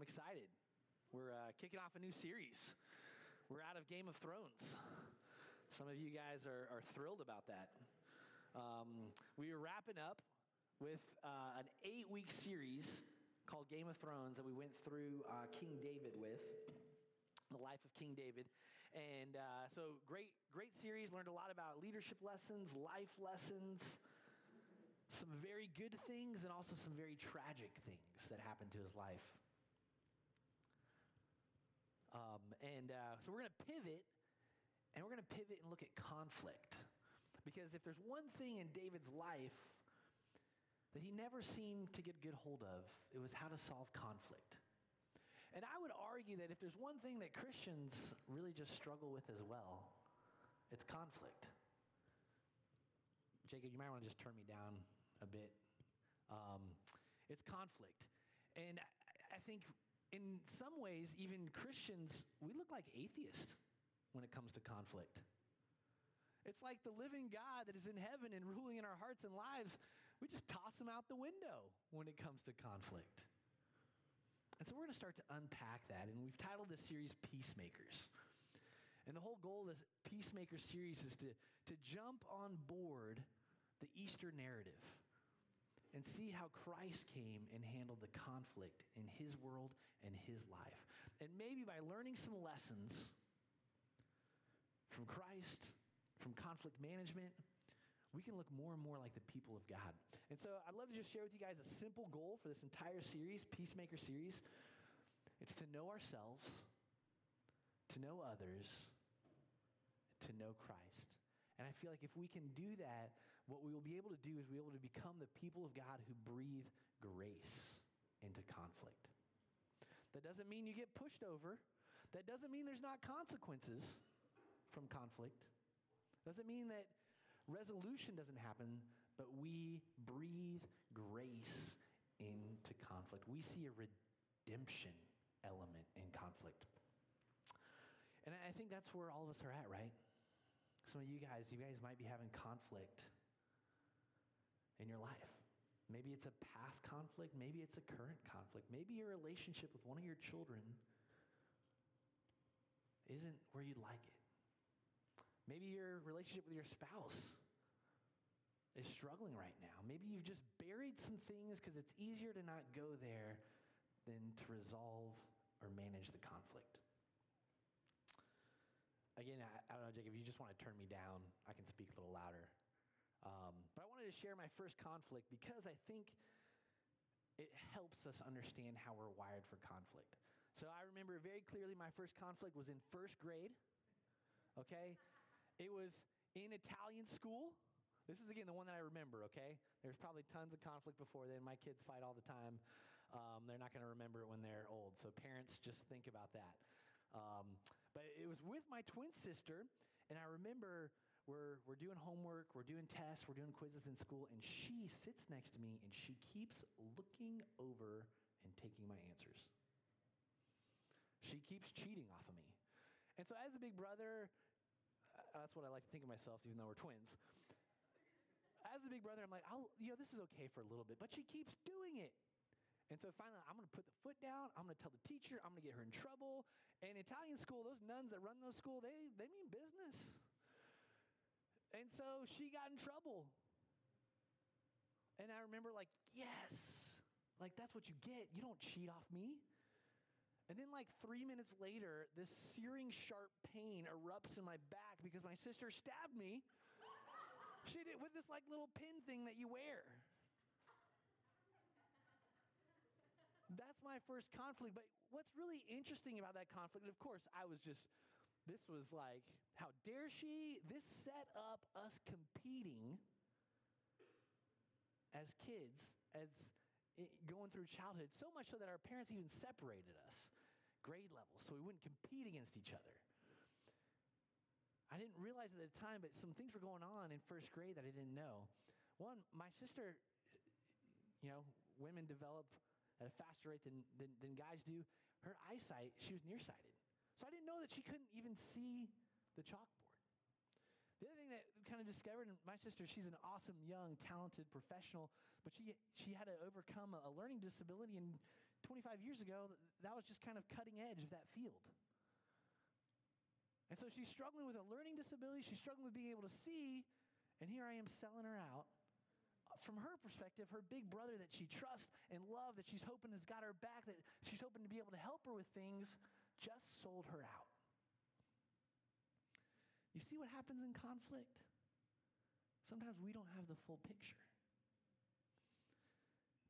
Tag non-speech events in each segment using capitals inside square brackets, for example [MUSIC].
I'm excited. We're uh, kicking off a new series. We're out of Game of Thrones. Some of you guys are, are thrilled about that. Um, we are wrapping up with uh, an eight week series called Game of Thrones that we went through uh, King David with. The life of King David. And uh, so, great, great series. Learned a lot about leadership lessons, life lessons, some very good things, and also some very tragic things that happened to his life. Um, and uh, so, we're going to pivot, and we're going to pivot and look at conflict. Because if there's one thing in David's life that he never seemed to get good hold of, it was how to solve conflict. And I would argue that if there's one thing that Christians really just struggle with as well, it's conflict. Jacob, you might want to just turn me down a bit. Um, it's conflict. And I, I think in some ways, even Christians, we look like atheists when it comes to conflict. It's like the living God that is in heaven and ruling in our hearts and lives, we just toss him out the window when it comes to conflict. And so we're going to start to unpack that. And we've titled this series Peacemakers. And the whole goal of the Peacemaker series is to, to jump on board the Easter narrative and see how Christ came and handled the conflict in his world and his life. And maybe by learning some lessons from Christ, from conflict management, we can look more and more like the people of God. And so I'd love to just share with you guys a simple goal for this entire series, Peacemaker series. It's to know ourselves, to know others, to know Christ. And I feel like if we can do that, what we will be able to do is be able to become the people of God who breathe grace into conflict. That doesn't mean you get pushed over. That doesn't mean there's not consequences from conflict. Doesn't mean that resolution doesn't happen, but we breathe grace into conflict. We see a redemption element in conflict. And I think that's where all of us are at, right? Some of you guys, you guys might be having conflict in your life. Maybe it's a past conflict, maybe it's a current conflict. Maybe your relationship with one of your children isn't where you'd like it. Maybe your relationship with your spouse is struggling right now. Maybe you've just buried some things because it's easier to not go there than to resolve or manage the conflict. Again, I, I don't know, Jacob, if you just want to turn me down, I can speak a little louder. Um, but I wanted to share my first conflict because I think it helps us understand how we're wired for conflict. So I remember very clearly my first conflict was in first grade. Okay? It was in Italian school. This is again the one that I remember, okay? There's probably tons of conflict before then. My kids fight all the time. Um, they're not going to remember it when they're old. So, parents, just think about that. Um, but it was with my twin sister, and I remember we're, we're doing homework, we're doing tests, we're doing quizzes in school, and she sits next to me and she keeps looking over and taking my answers. She keeps cheating off of me. And so, as a big brother, uh, that's what I like to think of myself, even though we're twins. As a big brother, I'm like, I'll, you know, this is okay for a little bit, but she keeps doing it. And so finally, I'm going to put the foot down. I'm going to tell the teacher. I'm going to get her in trouble. And Italian school, those nuns that run those school, they, they mean business. And so she got in trouble. And I remember, like, yes, like that's what you get. You don't cheat off me. And then, like, three minutes later, this searing, sharp pain erupts in my back because my sister stabbed me. she did with this, like, little pin thing that you wear. That's my first conflict. But what's really interesting about that conflict, of course, I was just, this was like, how dare she? This set up us competing as kids, as eh, going through childhood, so much so that our parents even separated us, grade levels, so we wouldn't compete against each other. I didn't realize at the time, but some things were going on in first grade that I didn't know. One, my sister, you know, women develop at a faster rate than, than, than guys do. Her eyesight, she was nearsighted. So I didn't know that she couldn't even see the chalkboard. The other thing that kind of discovered, and my sister, she's an awesome, young, talented professional, but she, she had to overcome a, learning disability, and 25 years ago, that was just kind of cutting edge of that field. And so she's struggling with a learning disability. She's struggling with being able to see. And here I am selling her out. From her perspective, her big brother that she trusts and loves, that she's hoping has got her back, that she's hoping to be able to help her with things, just sold her out. You see what happens in conflict? Sometimes we don't have the full picture.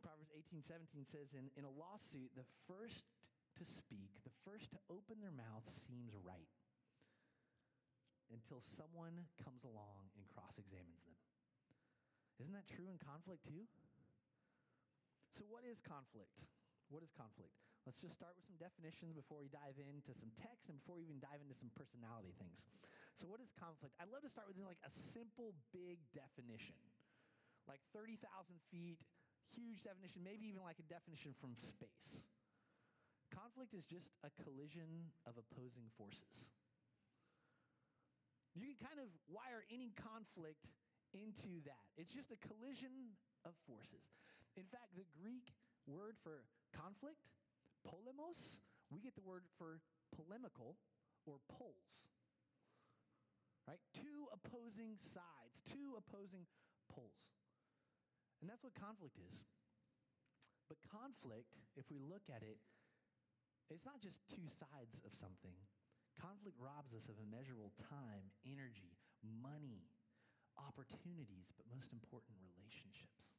Proverbs 18 17 says, in, in a lawsuit, the first to speak, the first to open their mouth seems right until someone comes along and cross examines them. Isn't that true in conflict too? So, what is conflict? What is conflict? Let's just start with some definitions before we dive into some text and before we even dive into some personality things. So, what is conflict? I'd love to start with like a simple, big definition, like 30,000 feet, huge definition, maybe even like a definition from space. Conflict is just a collision of opposing forces. You can kind of wire any conflict into that. It's just a collision of forces. In fact, the Greek word for conflict, polemos, we get the word for polemical or poles. Right? Two opposing sides, two opposing poles. And that's what conflict is. But conflict, if we look at it, it's not just two sides of something. Conflict robs us of immeasurable time, energy, money, opportunities, but most important, relationships.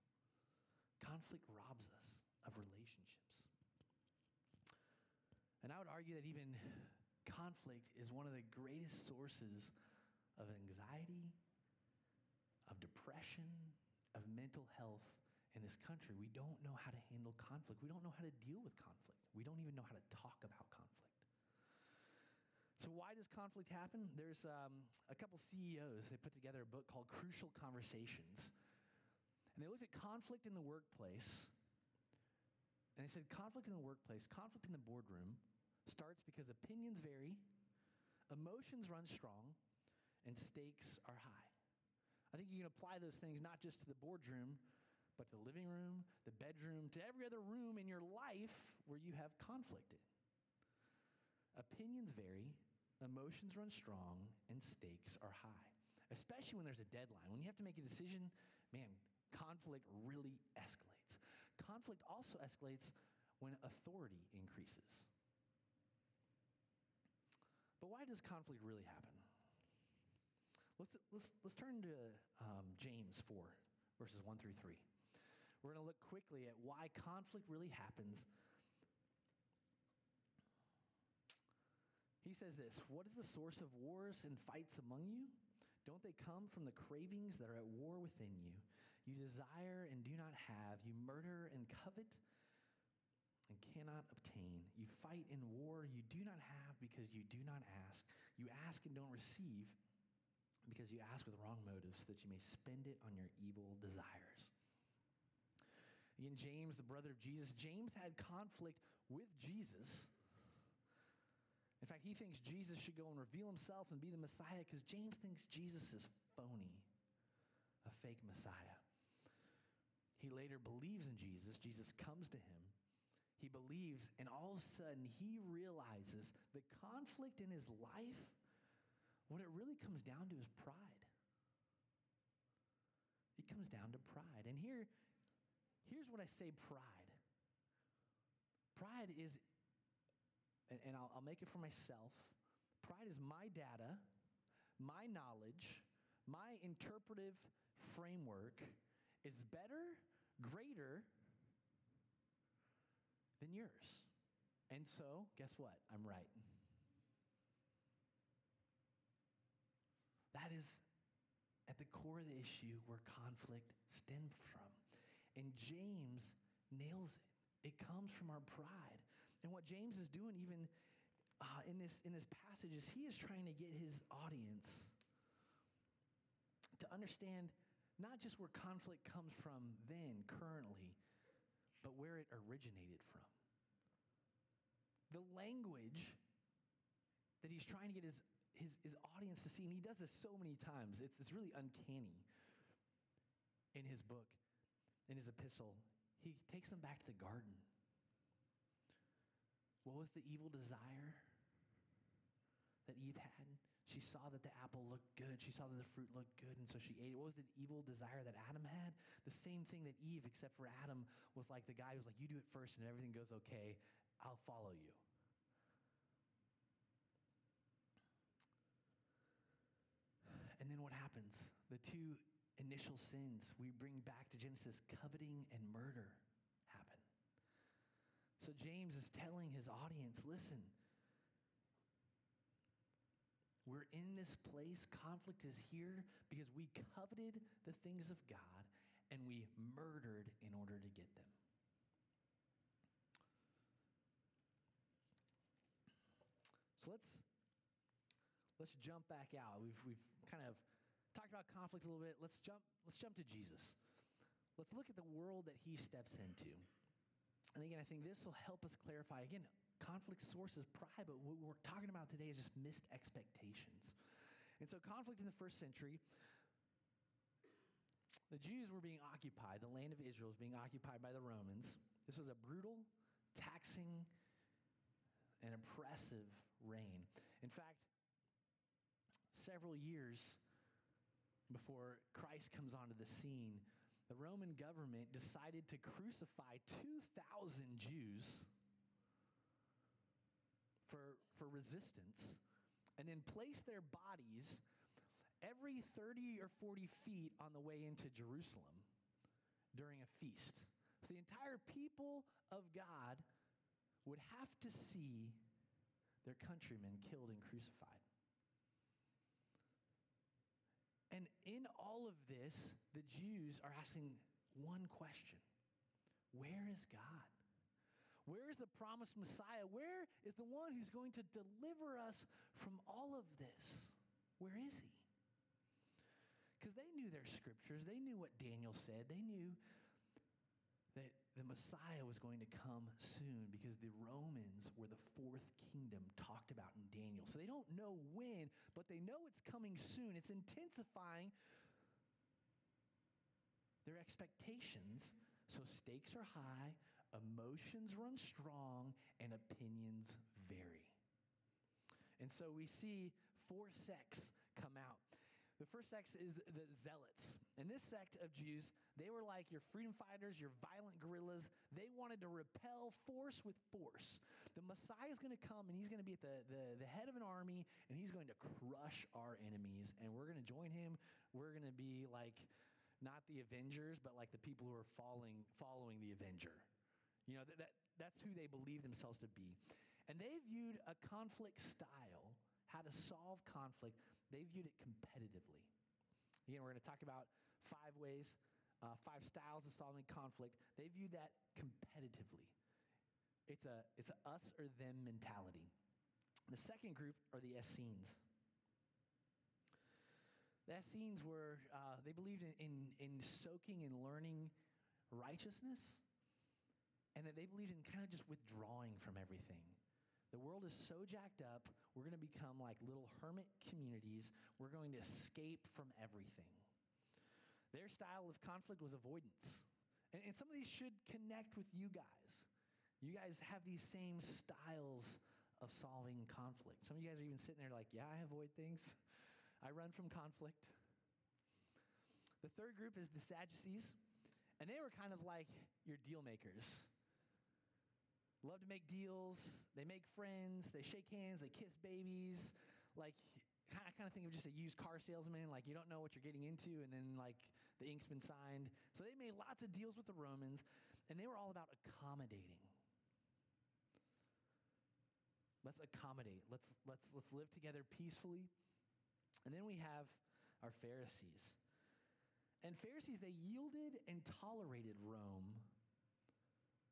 Conflict robs us of relationships. And I would argue that even conflict is one of the greatest sources of anxiety, of depression, of mental health in this country. We don't know how to handle conflict. We don't know how to deal with conflict. We don't even know how to talk about conflict. So, why does conflict happen? There's um, a couple CEOs, they put together a book called Crucial Conversations. And they looked at conflict in the workplace. And they said conflict in the workplace, conflict in the boardroom starts because opinions vary, emotions run strong, and stakes are high. I think you can apply those things not just to the boardroom, but to the living room, the bedroom, to every other room in your life where you have conflict in. Opinions vary, emotions run strong, and stakes are high, especially when there's a deadline. When you have to make a decision, man, conflict really escalates. Conflict also escalates when authority increases. But why does conflict really happen? Let's, let's, let's turn to um, James 4, verses 1 through 3. We're going to look quickly at why conflict really happens He says this What is the source of wars and fights among you? Don't they come from the cravings that are at war within you? You desire and do not have. You murder and covet and cannot obtain. You fight in war you do not have because you do not ask. You ask and don't receive because you ask with wrong motives that you may spend it on your evil desires. Again, James, the brother of Jesus, James had conflict with Jesus in fact, he thinks Jesus should go and reveal himself and be the Messiah because James thinks Jesus is phony, a fake Messiah. He later believes in Jesus. Jesus comes to him. He believes, and all of a sudden, he realizes the conflict in his life, what it really comes down to is pride. It comes down to pride. And here, here's what I say pride. Pride is and, and I'll, I'll make it for myself. Pride is my data, my knowledge, my interpretive framework is better, greater than yours. And so, guess what? I'm right. That is at the core of the issue where conflict stems from. And James nails it. It comes from our pride. And what James is doing, even uh, in, this, in this passage, is he is trying to get his audience to understand not just where conflict comes from then, currently, but where it originated from. The language that he's trying to get his, his, his audience to see, and he does this so many times, it's, it's really uncanny in his book, in his epistle. He takes them back to the garden What was the evil desire that Eve had? She saw that the apple looked good. She saw that the fruit looked good, and so she ate it. What was the evil desire that Adam had? The same thing that Eve, except for Adam, was like the guy who was like, You do it first, and everything goes okay. I'll follow you. Then what happens? The two initial sins we bring back to Genesis coveting and murder happen. So James is telling his audience listen, we're in this place. Conflict is here because we coveted the things of God and we murdered in order to get them. So let's let's jump back out. We've we've kind of talked about conflict a little bit. Let's jump let's jump to Jesus. Let's look at the world that he steps into. And again, I think this will help us clarify again conflict sources pride, but what we're talking about today is just missed expectations. And so, conflict in the first century, the Jews were being occupied, the land of Israel was being occupied by the Romans. This was a brutal, taxing, and oppressive reign. In fact, several years before Christ comes onto the scene, the Roman government decided to crucify 2,000 Jews for, for resistance and then place their bodies every 30 or 40 feet on the way into Jerusalem during a feast. So the entire people of God would have to see their countrymen killed and crucified. And in all of this, the Jews are asking one question Where is God? Where is the promised Messiah? Where is the one who's going to deliver us from all of this? Where is he? Because they knew their scriptures, they knew what Daniel said, they knew the Messiah was going to come soon because the Romans were the fourth kingdom talked about in Daniel. So they don't know when, but they know it's coming soon. It's intensifying their expectations. So stakes are high, emotions run strong, and opinions vary. And so we see four sects come out. The first sect is the Zealots. And this sect of Jews, they were like your freedom fighters, your violent guerrillas. They wanted to repel force with force. The Messiah is going to come and he's going to be at the, the, the head of an army and he's going to crush our enemies. And we're going to join him. We're going to be like not the Avengers, but like the people who are following, following the Avenger. You know, that, that, that's who they believe themselves to be. And they viewed a conflict style, how to solve conflict, they viewed it competitively. Again, we're going to talk about five ways, uh, five styles of solving conflict. They view that competitively. It's a, it's a us or them mentality. The second group are the Essenes. The Essenes were, uh, they believed in, in, in soaking and learning righteousness, and that they believed in kind of just withdrawing from everything. The world is so jacked up, we're going to become like little hermit communities. We're going to escape from everything. Their style of conflict was avoidance. And, and some of these should connect with you guys. You guys have these same styles of solving conflict. Some of you guys are even sitting there like, yeah, I avoid things. I run from conflict. The third group is the Sadducees, and they were kind of like your deal makers love to make deals. They make friends. They shake hands. They kiss babies. Like, I kind of think of just a used car salesman. Like, you don't know what you're getting into, and then, like, the ink's been signed. So they made lots of deals with the Romans, and they were all about accommodating. Let's accommodate. Let's, let's, let's live together peacefully. And then we have our Pharisees. And Pharisees, they yielded and tolerated Rome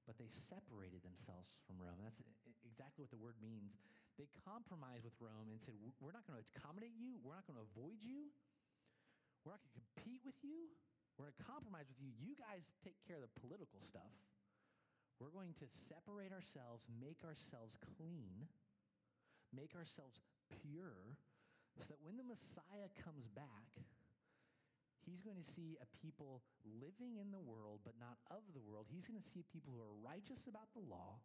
but they separated themselves from Rome. That's exactly what the word means. They compromised with Rome and said, We're not going to accommodate you. We're not going to avoid you. We're not going to compete with you. We're going to compromise with you. You guys take care of the political stuff. We're going to separate ourselves, make ourselves clean, make ourselves pure, so that when the Messiah comes back, He's going to see a people living in the world, but not of the world. He's going to see people who are righteous about the law.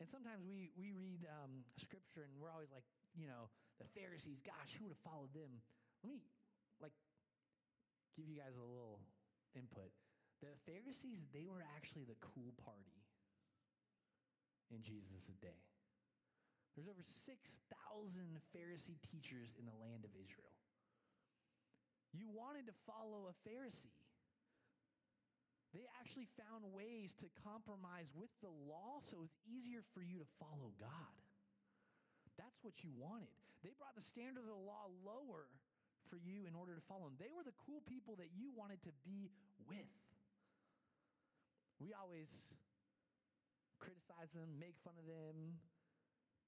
And sometimes we, we read um, scripture and we're always like, you know, the Pharisees, gosh, who would have followed them? Let me, like, give you guys a little input. The Pharisees, they were actually the cool party in Jesus' day. There's over 6,000 Pharisee teachers in the land of Israel. You wanted to follow a Pharisee. They actually found ways to compromise with the law so it was easier for you to follow God. That's what you wanted. They brought the standard of the law lower for you in order to follow them. They were the cool people that you wanted to be with. We always criticize them, make fun of them,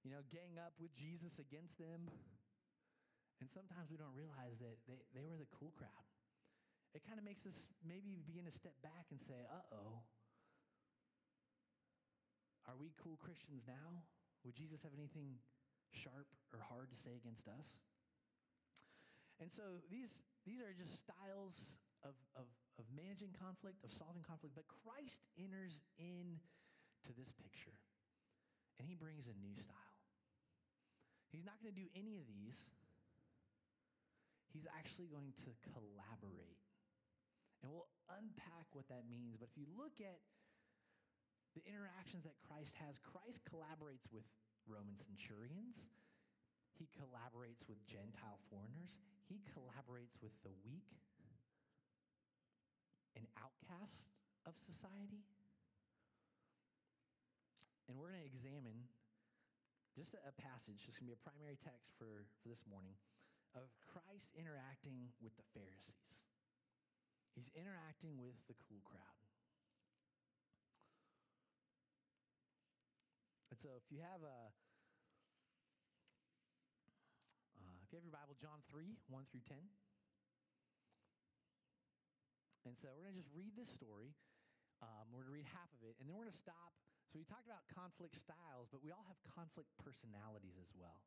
you know, gang up with Jesus against them. And sometimes we don't realize that they, they were the cool crowd it kind of makes us maybe begin to step back and say, uh oh, are we cool Christians now? Would Jesus have anything sharp or hard to say against us? And so these, these are just styles of, of, of managing conflict, of solving conflict, but Christ enters in to this picture and he brings a new style. He's not going to do any of these. He's actually going to collaborate and we'll unpack what that means. But if you look at the interactions that Christ has, Christ collaborates with Roman centurions. He collaborates with Gentile foreigners. He collaborates with the weak and outcast of society. And we're going to examine just a, a passage, it's going to be a primary text for, for this morning, of Christ interacting with the Pharisees. He's interacting with the cool crowd. And so if you have a uh, if you have your Bible, John 3, 1 through 10. And so we're going to just read this story. Um, we're going to read half of it, and then we're going to stop. So we talked about conflict styles, but we all have conflict personalities as well.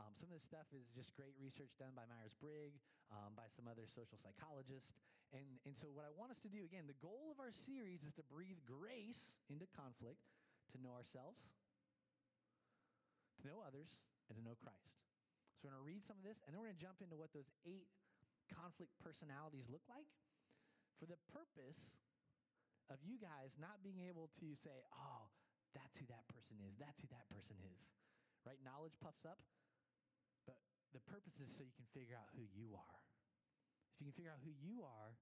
Um, some of this stuff is just great research done by Myers Briggs, um, by some other social psychologists. And, and so, what I want us to do again, the goal of our series is to breathe grace into conflict, to know ourselves, to know others, and to know Christ. So, we're going to read some of this, and then we're going to jump into what those eight conflict personalities look like for the purpose of you guys not being able to say, oh, that's who that person is, that's who that person is. Right? Knowledge puffs up, the purpose is so you can figure out who you are. If you can figure out who you are,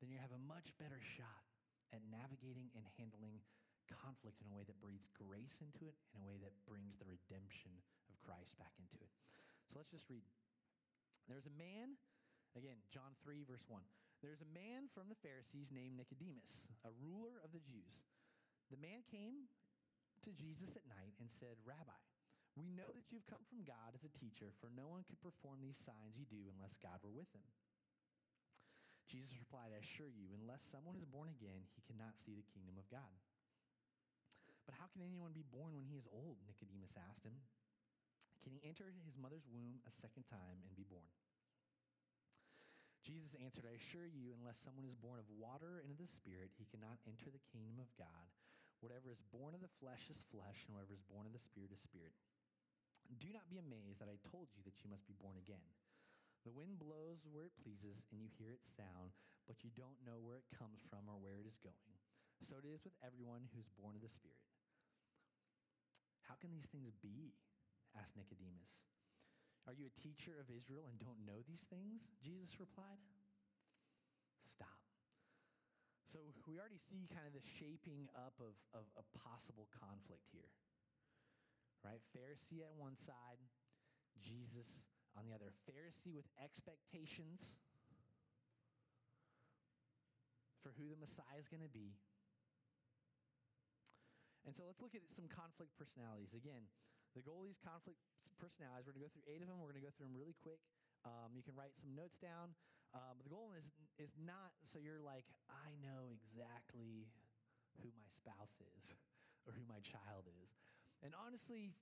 then you have a much better shot at navigating and handling conflict in a way that breathes grace into it, in a way that brings the redemption of Christ back into it. So let's just read. There's a man, again, John 3, verse 1. There's a man from the Pharisees named Nicodemus, a ruler of the Jews. The man came to Jesus at night and said, Rabbi, we know that you've come from God as a teacher, for no one could perform these signs you do unless God were with him. Jesus replied, I assure you, unless someone is born again, he cannot see the kingdom of God. But how can anyone be born when he is old? Nicodemus asked him. Can he enter his mother's womb a second time and be born? Jesus answered, I assure you, unless someone is born of water and of the Spirit, he cannot enter the kingdom of God. Whatever is born of the flesh is flesh, and whatever is born of the Spirit is spirit. Do not be amazed that I told you that you must be born again. The wind blows where it pleases, and you hear its sound, but you don't know where it comes from or where it is going. So it is with everyone who's born of the Spirit. How can these things be? asked Nicodemus. Are you a teacher of Israel and don't know these things? Jesus replied. Stop. So we already see kind of the shaping up of, of a possible conflict here right? Pharisee at one side, Jesus on the other. Pharisee with expectations for who the Messiah is going to be. And so let's look at some conflict personalities. Again, the goal of these conflict personalities, we're going to go through eight of them. We're going to go through them really quick. Um, you can write some notes down. Um, but the goal is, is not so you're like, I know exactly who my spouse is [LAUGHS] or who my child is. And honestly,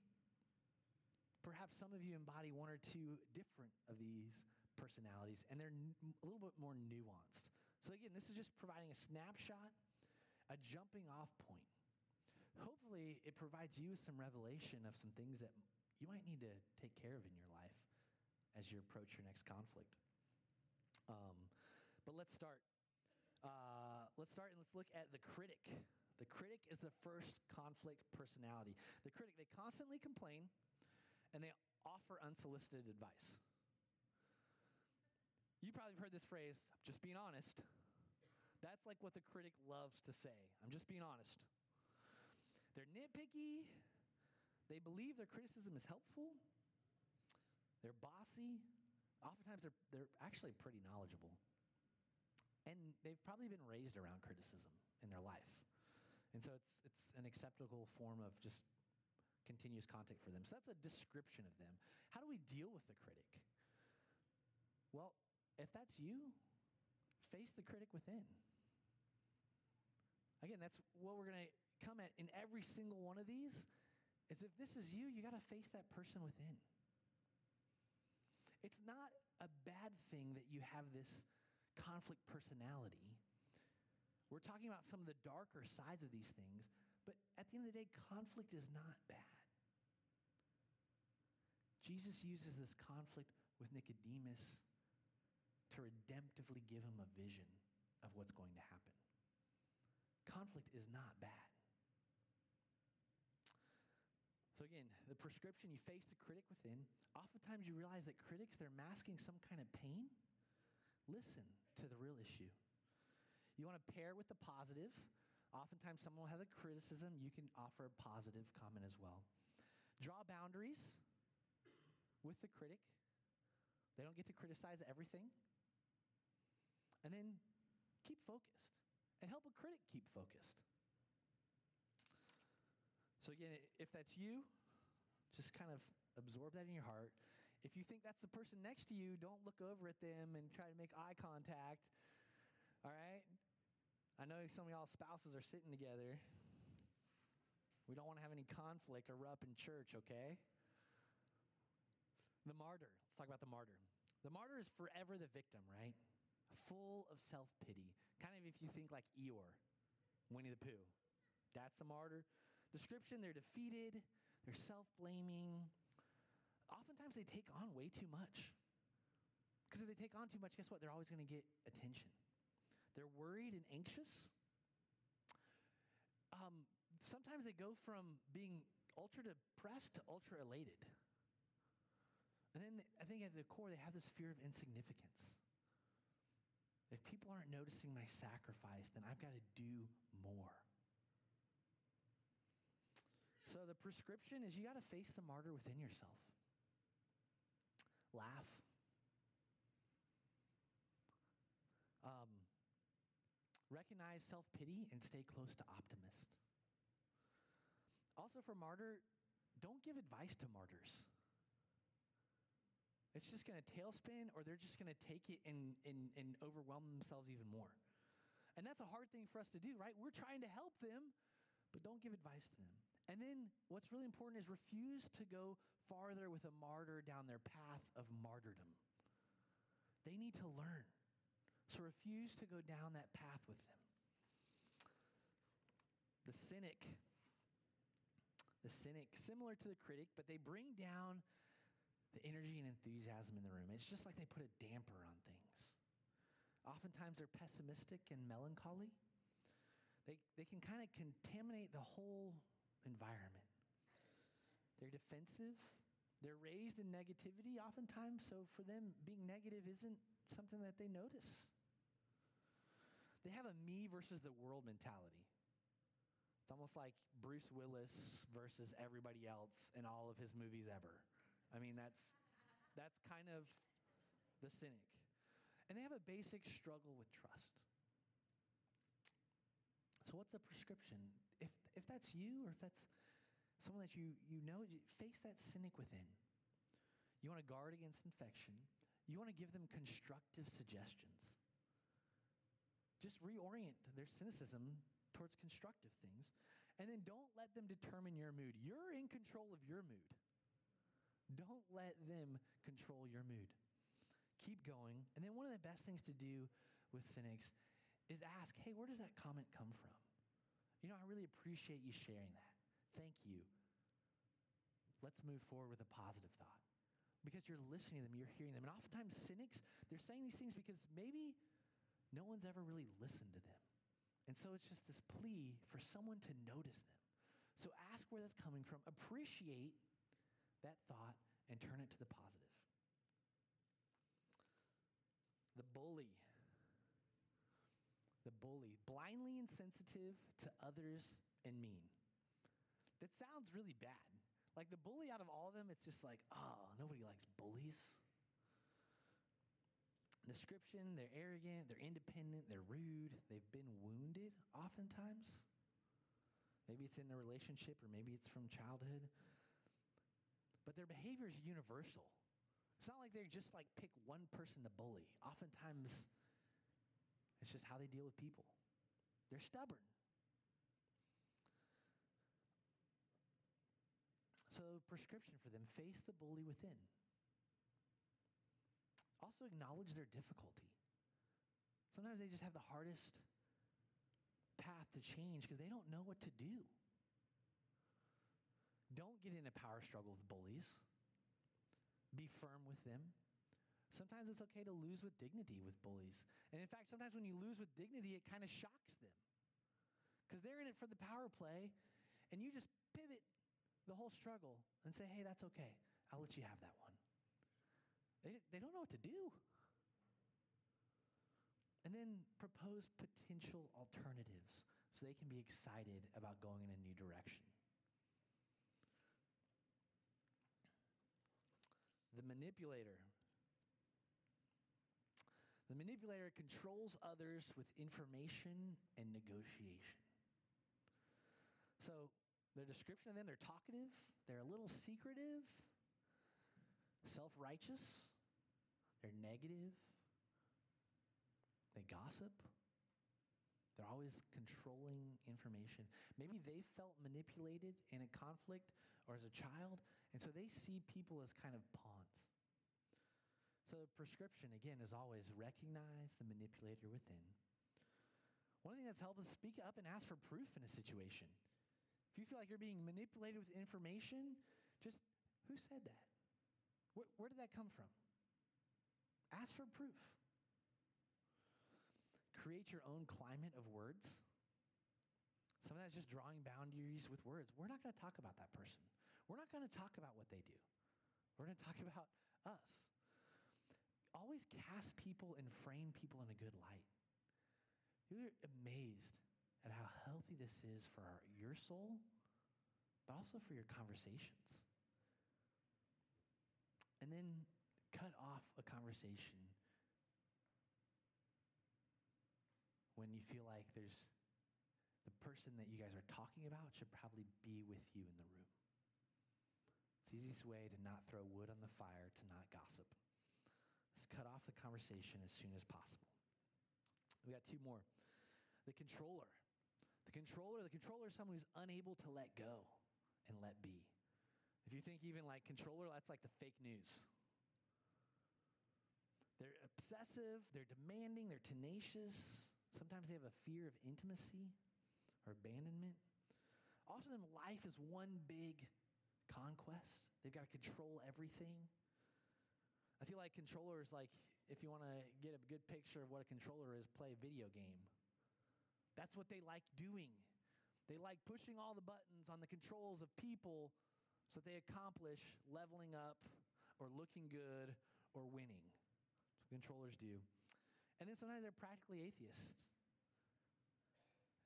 perhaps some of you embody one or two different of these personalities, and they're n- a little bit more nuanced. So, again, this is just providing a snapshot, a jumping off point hopefully it provides you with some revelation of some things that you might need to take care of in your life as you approach your next conflict. Um, but let's start. Uh, let's start and let's look at the critic. The critic is the first conflict personality. The critic, they constantly complain and they offer unsolicited advice. You probably heard this phrase, just being honest. That's like what the critic loves to say. I'm just being honest. They're nitpicky. They believe their criticism is helpful. They're bossy. Oftentimes, they're, they're actually pretty knowledgeable. And they've probably been raised around criticism in their life. And so it's, it's an acceptable form of just continuous contact for them. So that's a description of them. How do we deal with the critic? Well, if that's you, face the critic within. Again, that's what we're going to come at in every single one of these is if this is you, you got to face that person within. It's not a bad thing that you have this conflict personality. We're talking about some of the darker sides of these things, but at the end of the day, conflict is not bad. Jesus uses this conflict with Nicodemus to redemptively give him a vision of what's going to happen. Conflict is not bad. So, again, the prescription, you face the critic within. Oftentimes, you realize that critics, they're masking some kind of pain. Listen to the real issue. You want to pair with the positive. Oftentimes, someone will have a criticism. You can offer a positive comment as well. Draw boundaries with the critic. They don't get to criticize everything. And then keep focused and help a critic keep focused. So, again, if that's you, just kind of absorb that in your heart. If you think that's the person next to you, don't look over at them and try to make eye contact. All right? I know some of y'all spouses are sitting together. We don't want to have any conflict erupt in church, okay? The martyr. Let's talk about the martyr. The martyr is forever the victim, right? Full of self pity. Kind of if you think like Eeyore, Winnie the Pooh. That's the martyr description, they're defeated, they're self blaming. Oftentimes they take on way too much. Because if they take on too much, guess what? They're always going to get attention. They're worried and anxious. Um, sometimes they go from being ultra depressed to ultra elated. And then I think at the core, they have this fear of insignificance. If people aren't noticing my sacrifice, then I've got to do more. So the prescription is you got to face the martyr within yourself. Laugh. Um, recognize self pity and stay close to optimist. Also, for martyr, don't give advice to martyrs. It's just going to tailspin, or they're just going to take it and, and, and overwhelm themselves even more. And that's a hard thing for us to do, right? We're trying to help them, but don't give advice to them. And then what's really important is refuse to go farther with a martyr down their path of martyrdom. They need to learn. So refuse to go down that path with them. The cynic, the cynic, similar to the critic, but they bring down the energy and enthusiasm in the room. It's just like they put a damper on things. Oftentimes they're pessimistic and melancholy. They, they can kind of contaminate the whole environment. They're defensive. They're raised in negativity oftentimes, so for them, being negative isn't something that they notice. They have a me versus the world mentality. It's almost like Bruce Willis versus everybody else in all of his movies ever. I mean, that's, that's kind of the cynic. And they have a basic struggle with trust. So, what's the prescription? If, if that's you or if that's someone that you, you know, face that cynic within. You want to guard against infection. You want to give them constructive suggestions. Just reorient their cynicism towards constructive things. And then don't let them determine your mood. You're in control of your mood. Don't let them control your mood. Keep going. And then one of the best things to do with cynics is ask, hey, where does that comment come from? You know, I really appreciate you sharing that. Thank you. Let's move forward with a positive thought. Because you're listening to them, you're hearing them. And oftentimes, cynics, they're saying these things because maybe no one's ever really listened to them. And so it's just this plea for someone to notice them. So ask where that's coming from, appreciate that thought, and turn it to the positive. The bully. The bully, blindly insensitive to others and mean. That sounds really bad. Like the bully out of all of them, it's just like, oh, nobody likes bullies. Description they're arrogant, they're independent, they're rude, they've been wounded oftentimes. Maybe it's in a relationship or maybe it's from childhood. But their behavior is universal. It's not like they just like pick one person to bully. Oftentimes, it's just how they deal with people. They're stubborn. So, prescription for them face the bully within. Also, acknowledge their difficulty. Sometimes they just have the hardest path to change because they don't know what to do. Don't get in a power struggle with bullies. Be firm with them. Sometimes it's okay to lose with dignity with bullies. And in fact, sometimes when you lose with dignity, it kind of shocks them because they're in it for the power play, and you just pivot the whole struggle and say, hey, that's okay. I'll let you have that one. They, they don't know what to do. And then propose potential alternatives so they can be excited about going in a new direction. The manipulator. The manipulator controls others with information and negotiation. So, their description of them, they're talkative, they're a little secretive, self righteous, they're negative, they gossip. They're always controlling information. Maybe they felt manipulated in a conflict or as a child, and so they see people as kind of pawns. So, prescription, again, is always recognize the manipulator within. One thing that's helped is speak up and ask for proof in a situation. If you feel like you're being manipulated with information, just who said that? Where, where did that come from? Ask for proof. Create your own climate of words. Some of that's just drawing boundaries with words. We're not going to talk about that person. We're not going to talk about what they do. We're going to talk [LAUGHS] about us. Always cast people and frame people in a good light. You're amazed at how healthy this is for our, your soul, but also for your conversations. And then cut off a conversation when you feel like there's the person that you guys are talking about should probably be with you in the room. It's the easiest way to not throw wood on the fire, to not gossip. Let's cut off the conversation as soon as possible. We got two more. The controller. The controller, the controller is someone who's unable to let go and let be. If you think even like controller, that's like the fake news. They're obsessive, they're demanding, they're tenacious. Sometimes they have a fear of intimacy or abandonment. Often life is one big conquest. They've got to control everything. I feel like controllers, like, if you want to get a good picture of what a controller is, play a video game. That's what they like doing. They like pushing all the buttons on the controls of people so that they accomplish leveling up or looking good or winning. That's what controllers do. And then sometimes they're practically atheists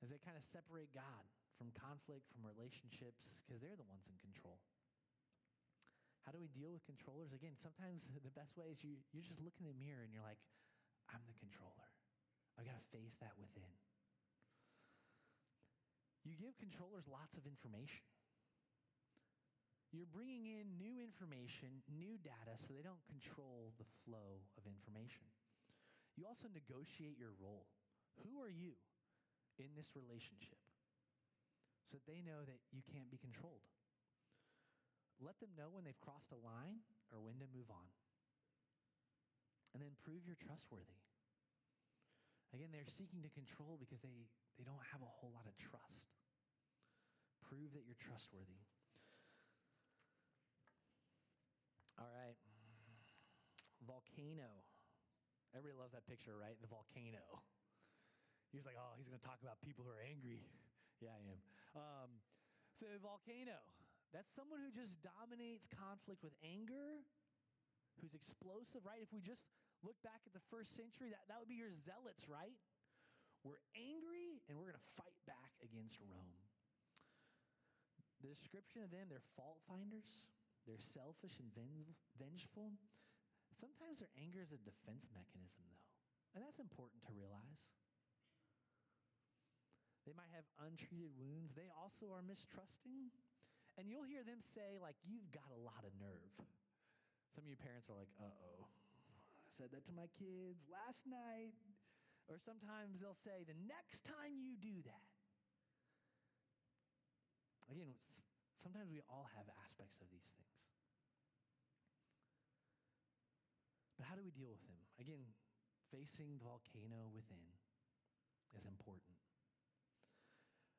as they kind of separate God from conflict, from relationships, because they're the ones in control. How do we deal with controllers? Again, sometimes [LAUGHS] the best way is you, you just look in the mirror and you're like, I'm the controller. I've got to face that within. You give controllers lots of information. You're bringing in new information, new data, so they don't control the flow of information. You also negotiate your role. Who are you in this relationship? So that they know that you can't be controlled. Let them know when they've crossed a line or when to move on. And then prove you're trustworthy. Again, they're seeking to control because they, they don't have a whole lot of trust. Prove that you're trustworthy. All right. Volcano. Everybody loves that picture, right? The volcano. He's like, oh, he's going to talk about people who are angry. [LAUGHS] Yeah, I am. Um, so, volcano. That's someone who just dominates conflict with anger, who's explosive, right? If we just look back at the first century, that, that would be your zealots, right? We're angry and we're going to fight back against Rome. The description of them, they're fault finders, they're selfish and vengeful. Sometimes their anger is a defense mechanism, though, and that's important to realize. They might have untreated wounds. They also are mistrusting. And you'll hear them say, like, you've got a lot of nerve. Some of you parents are like, uh oh, I said that to my kids last night. Or sometimes they'll say, the next time you do that. Again, sometimes we all have aspects of these things. But how do we deal with them? Again, facing the volcano within is important.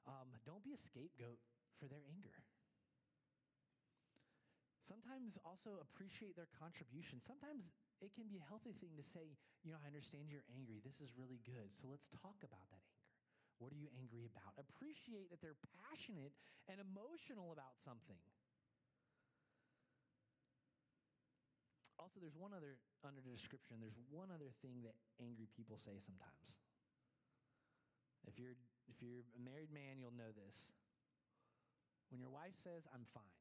Um, don't be a scapegoat for their anger. Sometimes also appreciate their contribution. Sometimes it can be a healthy thing to say, you know, I understand you're angry. This is really good. So let's talk about that anger. What are you angry about? Appreciate that they're passionate and emotional about something. Also, there's one other, under the description, there's one other thing that angry people say sometimes. If you're if you're a married man, you'll know this. When your wife says, I'm fine,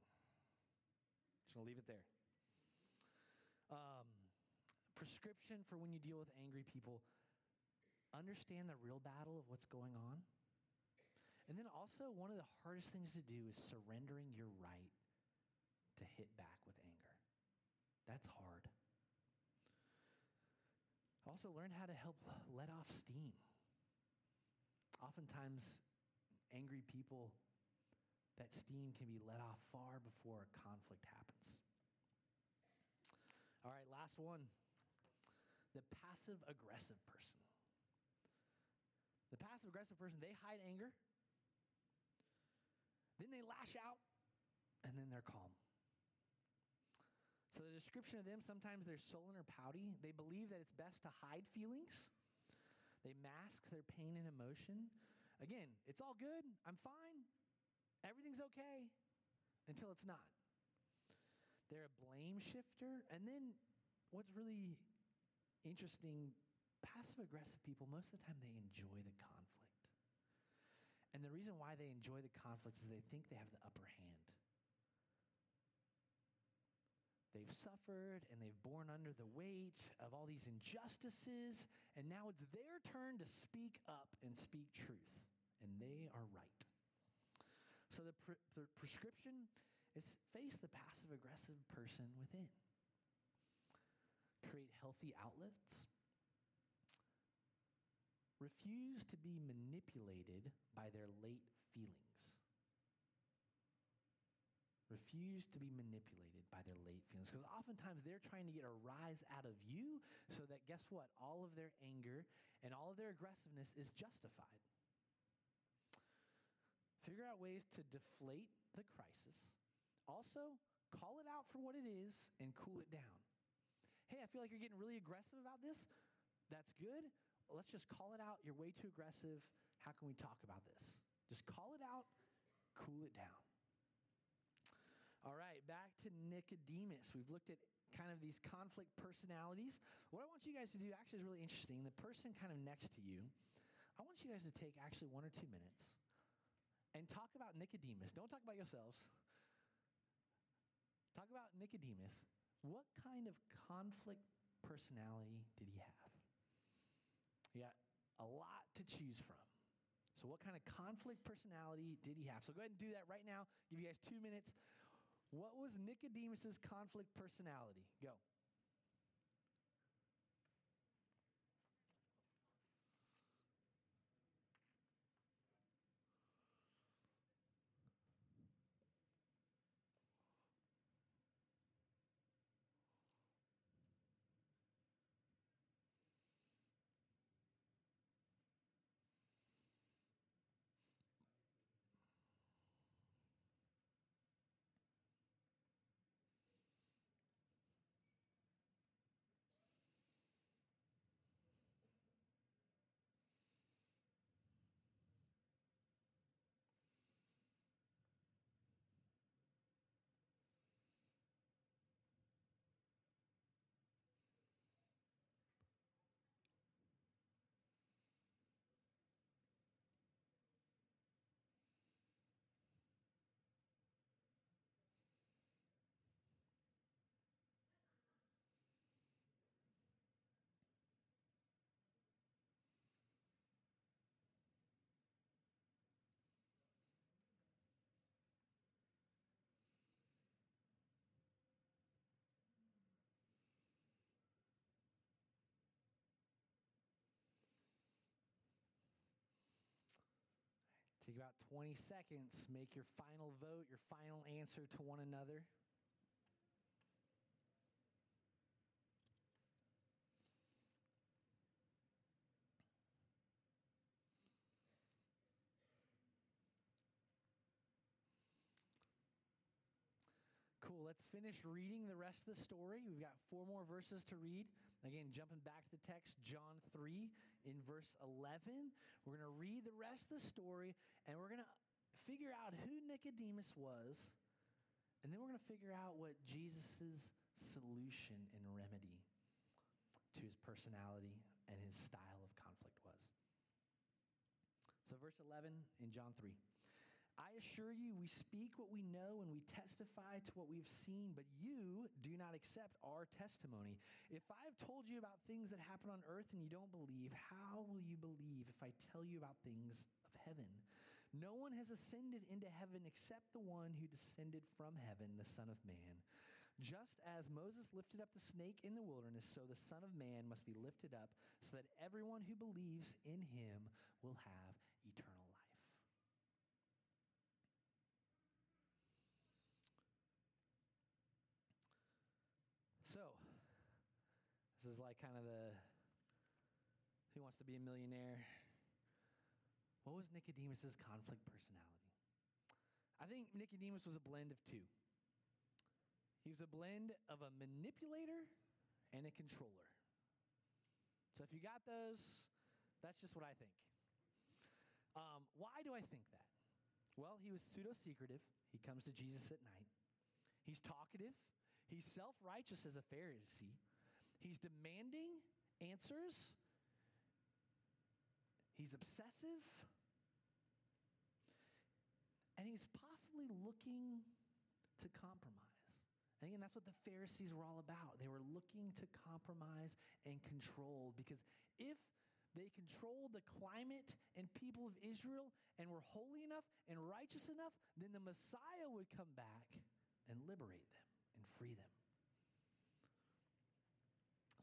just gonna leave it there. Um, prescription for when you deal with angry people understand the real battle of what's going on. And then also, one of the hardest things to do is surrendering your right to hit back with anger. That's hard. Also, learn how to help let off steam. Oftentimes, angry people, that steam can be let off far before a conflict happens. All right, last one the passive aggressive person. The passive aggressive person, they hide anger, then they lash out, and then they're calm. So, the description of them sometimes they're sullen or pouty. They believe that it's best to hide feelings they mask their pain and emotion. Again, it's all good. I'm fine. Everything's okay until it's not. They're a blame shifter. And then what's really interesting passive aggressive people, most of the time, they enjoy the conflict. And the reason why they enjoy the conflict is they think they have the upper hand. They've suffered and they've borne under the weight of all these injustices, and now it's their turn to speak up and speak truth, and they are right. So the, pre- the prescription is face the passive aggressive person within. Create healthy outlets. Refuse to be manipulated by their late feelings. Refuse to be manipulated by their late feelings. Because oftentimes they're trying to get a rise out of you so that, guess what? All of their anger and all of their aggressiveness is justified. Figure out ways to deflate the crisis. Also, call it out for what it is and cool it down. Hey, I feel like you're getting really aggressive about this. That's good. Let's just call it out. You're way too aggressive. How can we talk about this? Just call it out, cool it down. All right, back to Nicodemus. We've looked at kind of these conflict personalities. What I want you guys to do actually is really interesting. The person kind of next to you, I want you guys to take actually one or two minutes and talk about Nicodemus. Don't talk about yourselves. Talk about Nicodemus. What kind of conflict personality did he have? He got a lot to choose from. So, what kind of conflict personality did he have? So, go ahead and do that right now. Give you guys two minutes. What was Nicodemus's conflict personality? Go. Take about 20 seconds, make your final vote, your final answer to one another. Cool. Let's finish reading the rest of the story. We've got four more verses to read. Again, jumping back to the text, John 3 in verse 11. We're going to read the rest of the story and we're going to figure out who Nicodemus was. And then we're going to figure out what Jesus' solution and remedy to his personality and his style of conflict was. So, verse 11 in John 3. I assure you, we speak what we know and we testify to what we've seen, but you do not accept our testimony. If I have told you about things that happen on earth and you don't believe, how will you believe if I tell you about things of heaven? No one has ascended into heaven except the one who descended from heaven, the Son of Man. Just as Moses lifted up the snake in the wilderness, so the Son of Man must be lifted up, so that everyone who believes in him will have eternal life. So, this is like kind of the who wants to be a millionaire? What was Nicodemus's conflict personality? I think Nicodemus was a blend of two. He was a blend of a manipulator and a controller. So if you got those, that's just what I think. Um, why do I think that? Well, he was pseudo secretive. He comes to Jesus at night. He's talkative. He's self righteous as a Pharisee. He's demanding answers. He's obsessive. And he's possibly looking to compromise. And again, that's what the Pharisees were all about. They were looking to compromise and control because if they controlled the climate and people of Israel and were holy enough and righteous enough, then the Messiah would come back and liberate them and free them.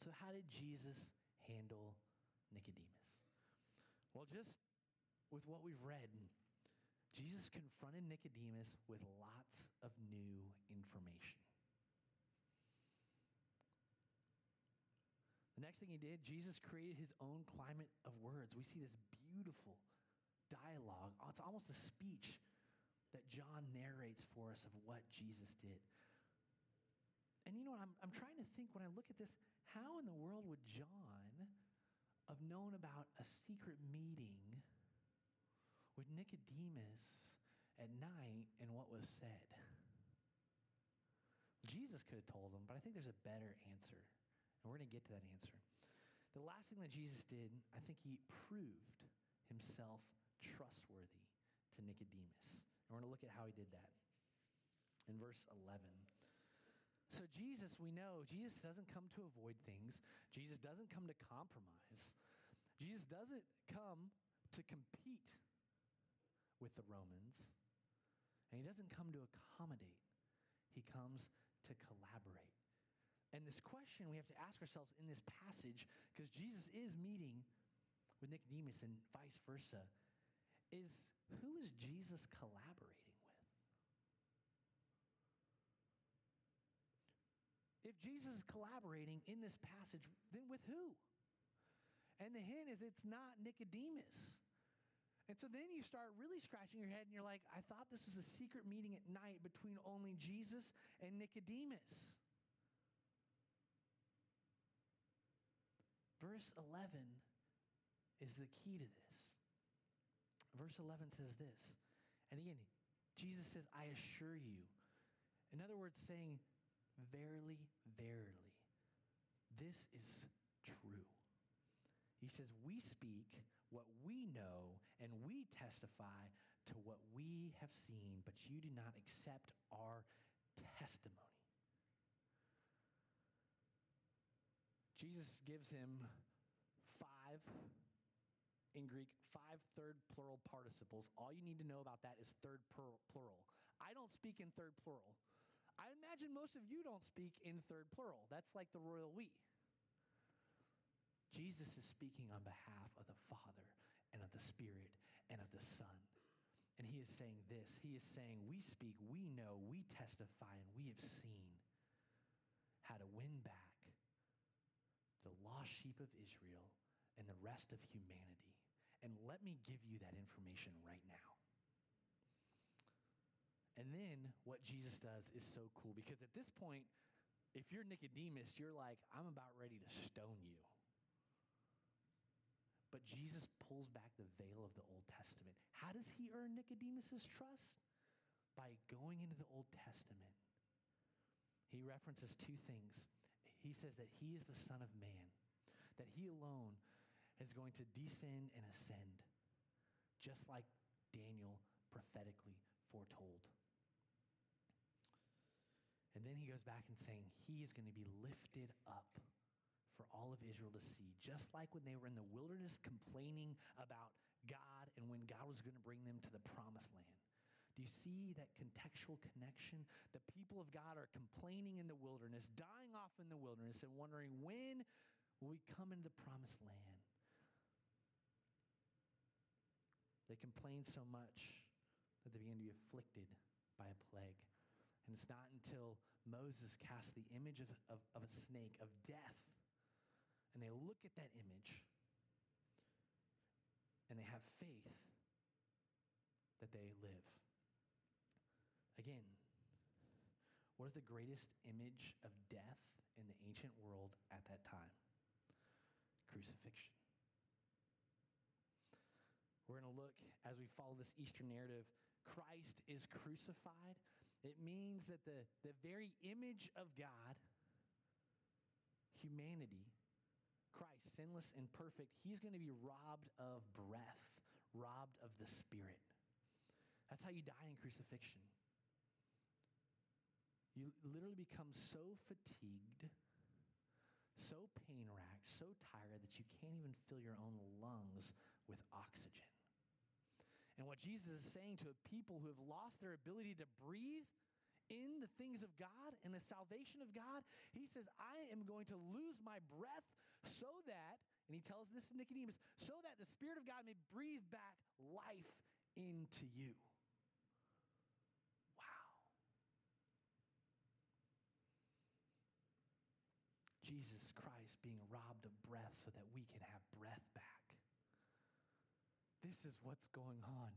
So, how did Jesus handle Nicodemus? Well, just with what we've read, Jesus confronted Nicodemus with lots of new information. The next thing he did, Jesus created his own climate of words. We see this beautiful dialogue. It's almost a speech that John narrates for us of what Jesus did. And you know what? I'm, I'm trying to think when I look at this, how in the world would John have known about a secret meeting with Nicodemus at night and what was said? Jesus could have told him, but I think there's a better answer. And we're going to get to that answer. The last thing that Jesus did, I think he proved himself trustworthy to Nicodemus. And we're going to look at how he did that. In verse 11, so, Jesus, we know, Jesus doesn't come to avoid things. Jesus doesn't come to compromise. Jesus doesn't come to compete with the Romans. And he doesn't come to accommodate, he comes to collaborate. And this question we have to ask ourselves in this passage, because Jesus is meeting with Nicodemus and vice versa, is who is Jesus collaborating? If Jesus is collaborating in this passage, then with who? And the hint is it's not Nicodemus. And so then you start really scratching your head and you're like, I thought this was a secret meeting at night between only Jesus and Nicodemus. Verse 11 is the key to this. Verse 11 says this. And again, Jesus says, I assure you. In other words, saying, Verily, verily, this is true. He says, We speak what we know and we testify to what we have seen, but you do not accept our testimony. Jesus gives him five, in Greek, five third plural participles. All you need to know about that is third plural. I don't speak in third plural. I imagine most of you don't speak in third plural. That's like the royal we. Jesus is speaking on behalf of the Father and of the Spirit and of the Son. And he is saying this He is saying, We speak, we know, we testify, and we have seen how to win back the lost sheep of Israel and the rest of humanity. And let me give you that information right now. And then what Jesus does is so cool because at this point, if you're Nicodemus, you're like, I'm about ready to stone you. But Jesus pulls back the veil of the Old Testament. How does he earn Nicodemus's trust? By going into the Old Testament. He references two things. He says that he is the Son of Man, that he alone is going to descend and ascend, just like Daniel prophetically foretold. And then he goes back and saying he is going to be lifted up for all of Israel to see, just like when they were in the wilderness complaining about God and when God was going to bring them to the promised land. Do you see that contextual connection? The people of God are complaining in the wilderness, dying off in the wilderness, and wondering when will we come into the promised land? They complained so much that they began to be afflicted by a plague. And it's not until Moses casts the image of, of, of, a snake, of death, and they look at that image and they have faith that they live. Again, what is the greatest image of death in the ancient world at that time? Crucifixion. We're going to look as we follow this Easter narrative. Christ is crucified it means that the, the very image of God, humanity, Christ, sinless and perfect, he's going to be robbed of breath, robbed of the Spirit. That's how you die in crucifixion. You literally become so fatigued, so pain racked, so tired that you can't even fill your own lungs with oxygen. And what Jesus is saying to people who have lost their ability to breathe in the things of God and the salvation of God, he says, I am going to lose my breath so that, and he tells this to Nicodemus, so that the Spirit of God may breathe back life into you. Wow. Jesus Christ being robbed of breath so that we can have breath back. This is what's going on.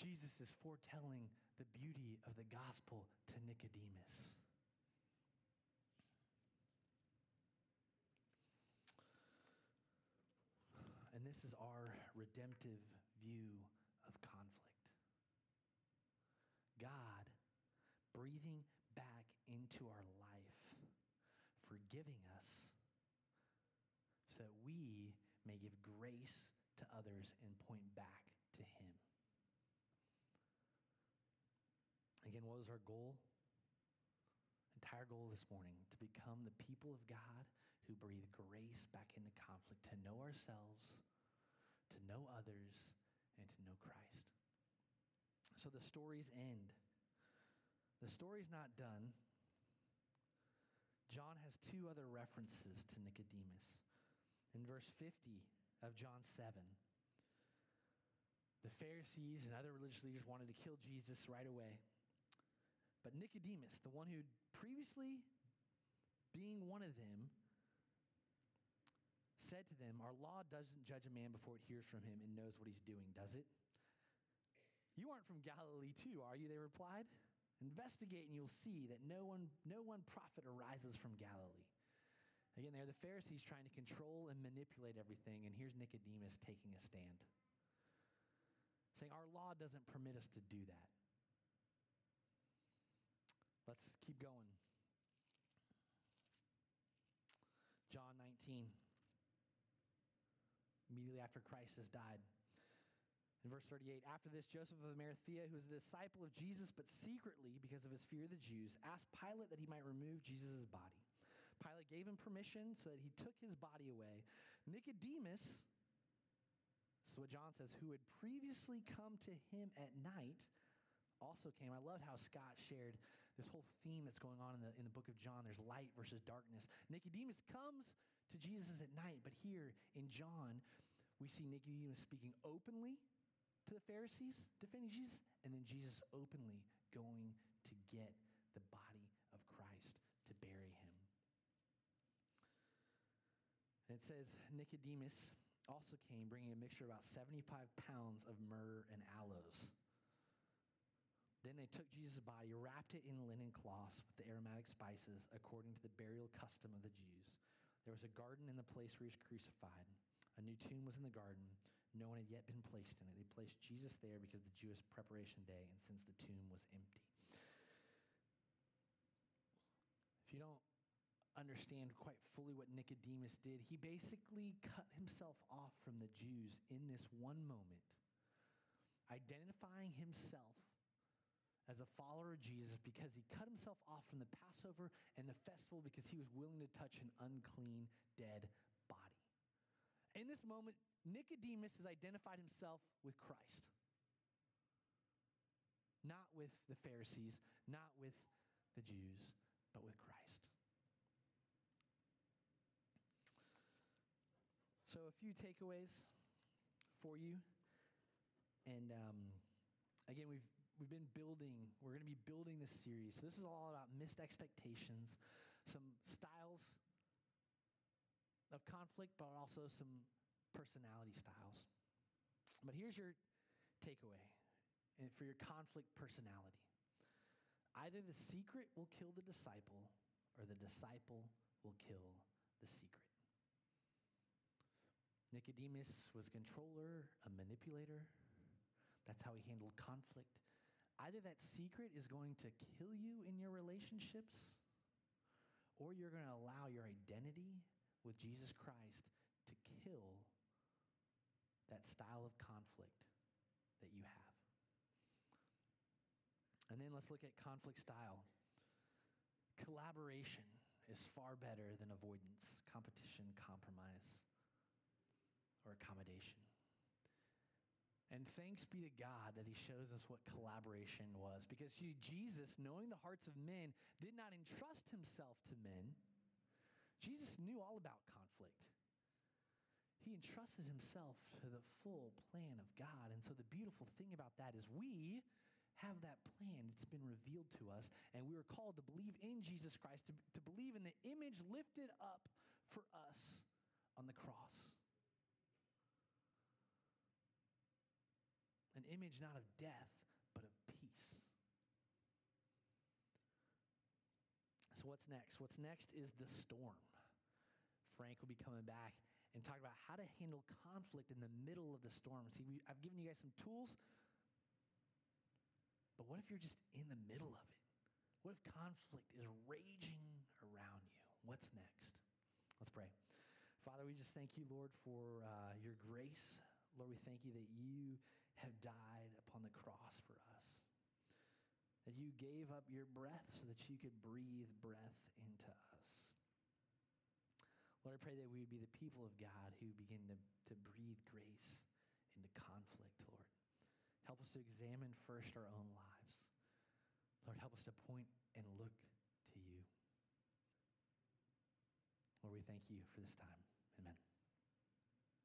Jesus is foretelling the beauty of the gospel to Nicodemus. And this is our redemptive view of conflict. God breathing back into our life, forgiving us so that we may give grace to others and point back to Him. Again, what was our goal? Entire goal this morning to become the people of God who breathe grace back into conflict, to know ourselves, to know others, and to know Christ. So the stories end. The story's not done. John has two other references to Nicodemus. In verse 50, of John 7. The Pharisees and other religious leaders wanted to kill Jesus right away. But Nicodemus, the one who previously being one of them, said to them, Our law doesn't judge a man before it hears from him and knows what he's doing, does it? You aren't from Galilee, too, are you? They replied. Investigate and you'll see that no one, no one prophet arises from Galilee. Again, there are the Pharisees trying to control and manipulate everything, and here's Nicodemus taking a stand. Saying, Our law doesn't permit us to do that. Let's keep going. John 19. Immediately after Christ has died. In verse 38, after this, Joseph of Arimathea, who was a disciple of Jesus, but secretly, because of his fear of the Jews, asked Pilate that he might remove Jesus' body. Pilate gave him permission so that he took his body away. Nicodemus, so what John says, who had previously come to him at night, also came. I loved how Scott shared this whole theme that's going on in the, in the book of John. There's light versus darkness. Nicodemus comes to Jesus at night, but here in John, we see Nicodemus speaking openly to the Pharisees defending Jesus, and then Jesus openly going to get the body of Christ to bury him. And it says Nicodemus also came bringing a mixture of about 75 pounds of myrrh and aloes. Then they took Jesus' body, wrapped it in linen cloths with the aromatic spices, according to the burial custom of the Jews. There was a garden in the place where he was crucified. A new tomb was in the garden. No one had yet been placed in it. They placed Jesus there because the Jewish preparation day, and since the tomb was empty. If you don't understand quite fully what Nicodemus did, he basically cut himself off from the Jews in this one moment, identifying himself as a follower of Jesus because he cut himself off from the Passover and the festival because he was willing to touch an unclean, dead body. In this moment, Nicodemus has identified himself with Christ, not with the Pharisees, not with the Jews, but with Christ. So, a few takeaways for you. And um, again, we've we've been building, we're going to be building this series. So this is all about missed expectations, some styles of conflict, but also some personality styles. But here's your takeaway for your conflict personality either the secret will kill the disciple, or the disciple will kill the secret. Nicodemus was a controller, a manipulator. That's how he handled conflict. Either that secret is going to kill you in your relationships, or you're going to allow your identity with Jesus Christ to kill that style of conflict that you have. And then let's look at conflict style. Collaboration is far better than avoidance, competition, compromise, or accommodation. And thanks be to God that he shows us what collaboration was. Because Jesus, knowing the hearts of men, did not entrust himself to men. Jesus knew all about conflict. He entrusted himself to the full plan of God. And so the beautiful thing about that is we have that plan. It's been revealed to us. And we are called to believe in Jesus Christ, to, to believe in the image lifted up for us on the cross. An image not of death, but of peace. So, what's next? What's next is the storm. Frank will be coming back and talk about how to handle conflict in the middle of the storm. See, we, I've given you guys some tools, but what if you're just in the middle of it? What if conflict is raging around you? What's next? Let's pray. Father, we just thank you, Lord, for uh, your grace. Lord, we thank you that you have died upon the cross for us. That you gave up your breath so that you could breathe breath into us. Lord, I pray that we would be the people of God who begin to, to breathe grace into conflict, Lord. Help us to examine first our own lives. Lord, help us to point and look to you. Lord, we thank you for this time. Amen.